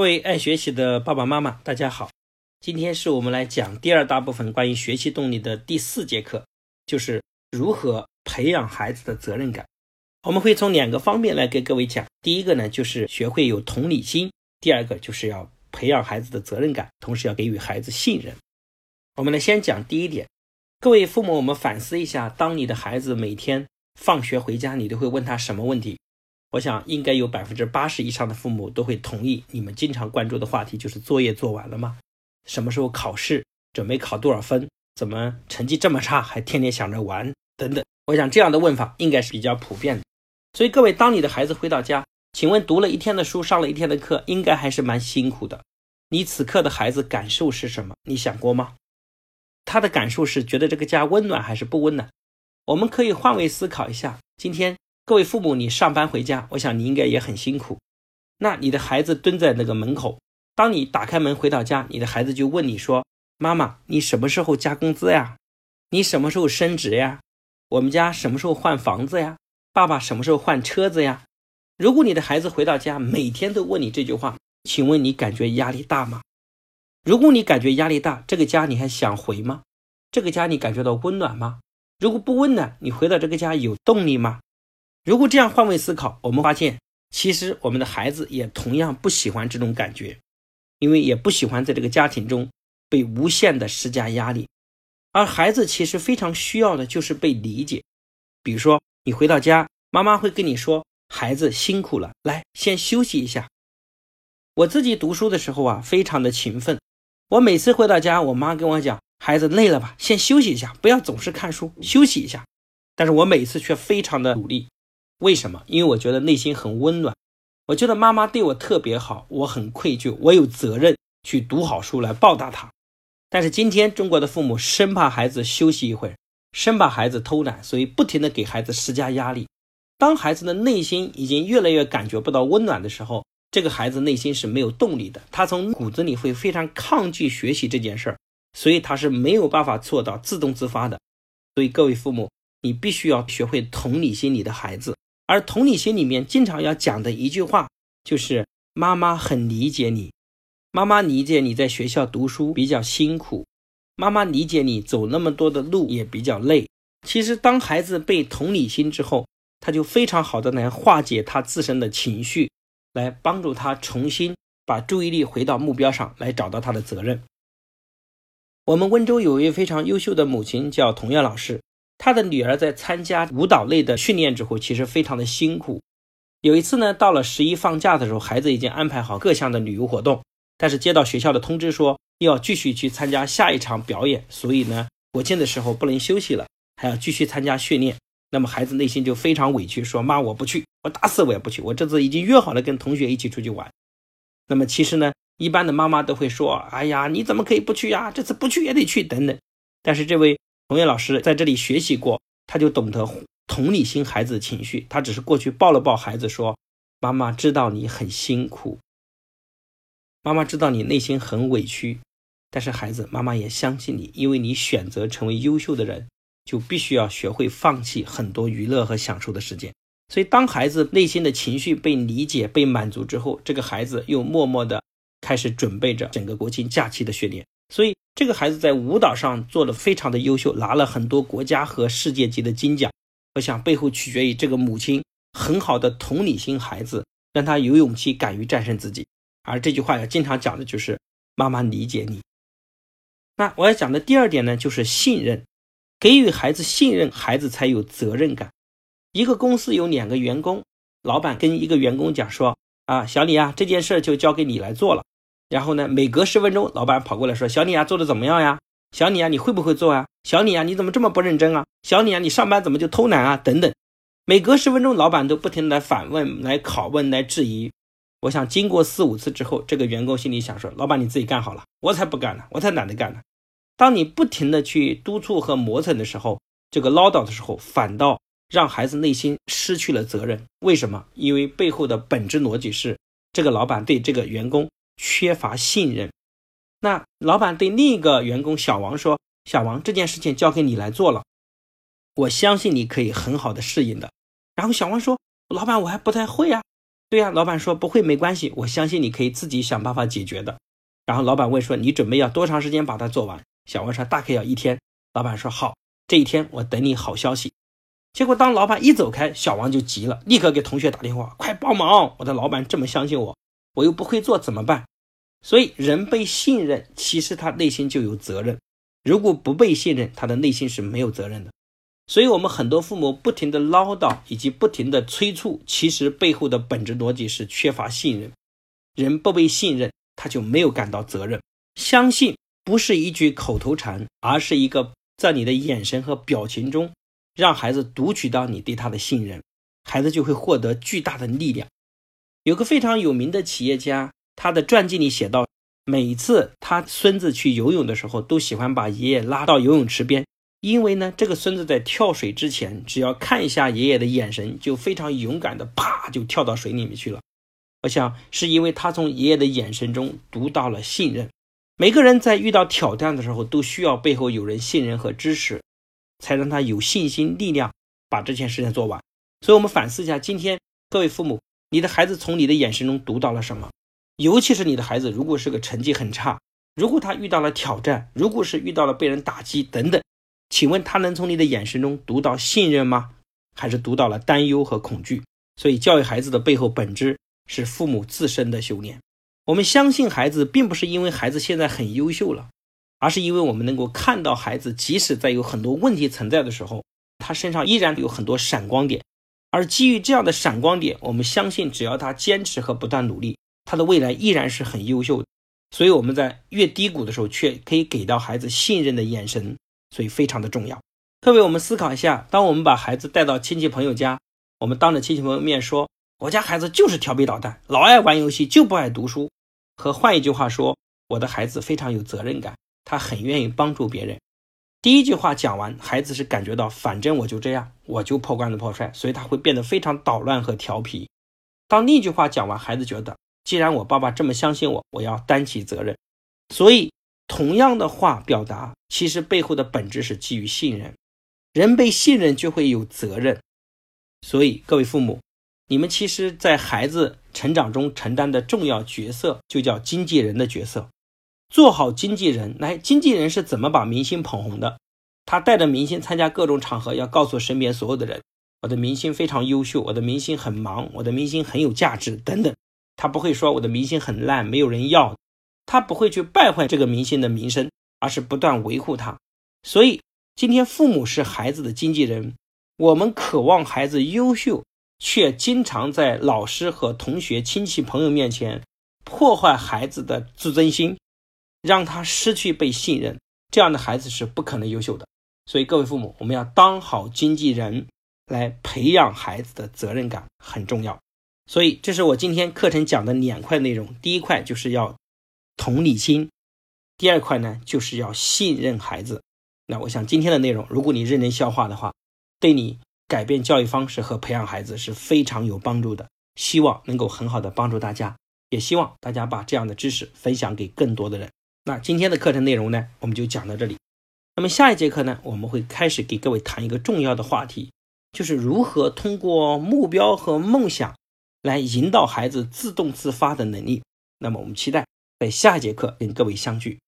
各位爱学习的爸爸妈妈，大家好。今天是我们来讲第二大部分关于学习动力的第四节课，就是如何培养孩子的责任感。我们会从两个方面来给各位讲。第一个呢，就是学会有同理心；第二个就是要培养孩子的责任感，同时要给予孩子信任。我们来先讲第一点。各位父母，我们反思一下，当你的孩子每天放学回家，你都会问他什么问题？我想应该有百分之八十以上的父母都会同意，你们经常关注的话题就是作业做完了吗？什么时候考试？准备考多少分？怎么成绩这么差，还天天想着玩？等等。我想这样的问法应该是比较普遍的。所以各位，当你的孩子回到家，请问读了一天的书，上了一天的课，应该还是蛮辛苦的。你此刻的孩子感受是什么？你想过吗？他的感受是觉得这个家温暖还是不温暖？我们可以换位思考一下，今天。各位父母，你上班回家，我想你应该也很辛苦。那你的孩子蹲在那个门口，当你打开门回到家，你的孩子就问你说：“妈妈，你什么时候加工资呀？你什么时候升职呀？我们家什么时候换房子呀？爸爸什么时候换车子呀？”如果你的孩子回到家每天都问你这句话，请问你感觉压力大吗？如果你感觉压力大，这个家你还想回吗？这个家你感觉到温暖吗？如果不温暖，你回到这个家有动力吗？如果这样换位思考，我们发现，其实我们的孩子也同样不喜欢这种感觉，因为也不喜欢在这个家庭中被无限的施加压力。而孩子其实非常需要的就是被理解。比如说，你回到家，妈妈会跟你说：“孩子辛苦了，来先休息一下。”我自己读书的时候啊，非常的勤奋。我每次回到家，我妈跟我讲：“孩子累了吧，先休息一下，不要总是看书，休息一下。”但是我每次却非常的努力。为什么？因为我觉得内心很温暖，我觉得妈妈对我特别好，我很愧疚，我有责任去读好书来报答她。但是今天中国的父母生怕孩子休息一会儿，生怕孩子偷懒，所以不停的给孩子施加压力。当孩子的内心已经越来越感觉不到温暖的时候，这个孩子内心是没有动力的，他从骨子里会非常抗拒学习这件事儿，所以他是没有办法做到自动自发的。所以各位父母，你必须要学会同理心你的孩子。而同理心里面经常要讲的一句话就是：“妈妈很理解你，妈妈理解你在学校读书比较辛苦，妈妈理解你走那么多的路也比较累。”其实，当孩子被同理心之后，他就非常好的来化解他自身的情绪，来帮助他重新把注意力回到目标上来，找到他的责任。我们温州有一位非常优秀的母亲叫童耀老师。他的女儿在参加舞蹈类的训练之后，其实非常的辛苦。有一次呢，到了十一放假的时候，孩子已经安排好各项的旅游活动，但是接到学校的通知说要继续去参加下一场表演，所以呢，国庆的时候不能休息了，还要继续参加训练。那么孩子内心就非常委屈，说：“妈，我不去，我打死我也不去，我这次已经约好了跟同学一起出去玩。”那么其实呢，一般的妈妈都会说：“哎呀，你怎么可以不去呀？这次不去也得去，等等。”但是这位。童业老师在这里学习过，他就懂得同理心孩子的情绪。他只是过去抱了抱孩子，说：“妈妈知道你很辛苦，妈妈知道你内心很委屈，但是孩子，妈妈也相信你，因为你选择成为优秀的人，就必须要学会放弃很多娱乐和享受的时间。所以，当孩子内心的情绪被理解、被满足之后，这个孩子又默默的开始准备着整个国庆假期的训练。所以。这个孩子在舞蹈上做的非常的优秀，拿了很多国家和世界级的金奖。我想背后取决于这个母亲很好的同理心，孩子让他有勇气，敢于战胜自己。而这句话要经常讲的就是妈妈理解你。那我要讲的第二点呢，就是信任，给予孩子信任，孩子才有责任感。一个公司有两个员工，老板跟一个员工讲说：“啊，小李啊，这件事就交给你来做了。”然后呢，每隔十分钟，老板跑过来说：“小李啊，做的怎么样呀？小李啊，你会不会做啊？小李啊，你怎么这么不认真啊？小李啊，你上班怎么就偷懒啊？等等。”每隔十分钟，老板都不停的来反问、来拷问、来质疑。我想，经过四五次之后，这个员工心里想说：“老板你自己干好了，我才不干呢，我才懒得干呢。”当你不停的去督促和磨蹭的时候，这个唠叨的时候，反倒让孩子内心失去了责任。为什么？因为背后的本质逻辑是，这个老板对这个员工。缺乏信任，那老板对另一个员工小王说：“小王，这件事情交给你来做了，我相信你可以很好的适应的。”然后小王说：“老板，我还不太会啊。”对呀，老板说不会没关系，我相信你可以自己想办法解决的。然后老板问说你准备要多长时间把它做完？小王说大概要一天。老板说好，这一天我等你好消息。结果当老板一走开，小王就急了，立刻给同学打电话，快帮忙！我的老板这么相信我，我又不会做怎么办？所以人被信任，其实他内心就有责任；如果不被信任，他的内心是没有责任的。所以，我们很多父母不停的唠叨以及不停的催促，其实背后的本质逻辑是缺乏信任。人不被信任，他就没有感到责任。相信不是一句口头禅，而是一个在你的眼神和表情中。让孩子读取到你对他的信任，孩子就会获得巨大的力量。有个非常有名的企业家，他的传记里写到，每次他孙子去游泳的时候，都喜欢把爷爷拉到游泳池边，因为呢，这个孙子在跳水之前，只要看一下爷爷的眼神，就非常勇敢的啪就跳到水里面去了。我想是因为他从爷爷的眼神中读到了信任。每个人在遇到挑战的时候，都需要背后有人信任和支持。才让他有信心、力量把这件事情做完。所以，我们反思一下，今天各位父母，你的孩子从你的眼神中读到了什么？尤其是你的孩子，如果是个成绩很差，如果他遇到了挑战，如果是遇到了被人打击等等，请问他能从你的眼神中读到信任吗？还是读到了担忧和恐惧？所以，教育孩子的背后本质是父母自身的修炼。我们相信孩子，并不是因为孩子现在很优秀了。而是因为我们能够看到孩子，即使在有很多问题存在的时候，他身上依然有很多闪光点。而基于这样的闪光点，我们相信，只要他坚持和不断努力，他的未来依然是很优秀的。所以我们在越低谷的时候，却可以给到孩子信任的眼神，所以非常的重要。各位，我们思考一下，当我们把孩子带到亲戚朋友家，我们当着亲戚朋友面说，我家孩子就是调皮捣蛋，老爱玩游戏，就不爱读书，和换一句话说，我的孩子非常有责任感。他很愿意帮助别人。第一句话讲完，孩子是感觉到反正我就这样，我就破罐子破摔，所以他会变得非常捣乱和调皮。当另一句话讲完，孩子觉得既然我爸爸这么相信我，我要担起责任。所以同样的话表达，其实背后的本质是基于信任。人被信任就会有责任。所以各位父母，你们其实，在孩子成长中承担的重要角色，就叫经纪人的角色。做好经纪人，来，经纪人是怎么把明星捧红的？他带着明星参加各种场合，要告诉身边所有的人，我的明星非常优秀，我的明星很忙，我的明星很有价值，等等。他不会说我的明星很烂，没有人要。他不会去败坏这个明星的名声，而是不断维护他。所以，今天父母是孩子的经纪人，我们渴望孩子优秀，却经常在老师和同学、亲戚朋友面前破坏孩子的自尊心。让他失去被信任，这样的孩子是不可能优秀的。所以各位父母，我们要当好经纪人，来培养孩子的责任感很重要。所以这是我今天课程讲的两块内容。第一块就是要同理心，第二块呢就是要信任孩子。那我想今天的内容，如果你认真消化的话，对你改变教育方式和培养孩子是非常有帮助的。希望能够很好的帮助大家，也希望大家把这样的知识分享给更多的人。那今天的课程内容呢，我们就讲到这里。那么下一节课呢，我们会开始给各位谈一个重要的话题，就是如何通过目标和梦想来引导孩子自动自发的能力。那么我们期待在下一节课跟各位相聚。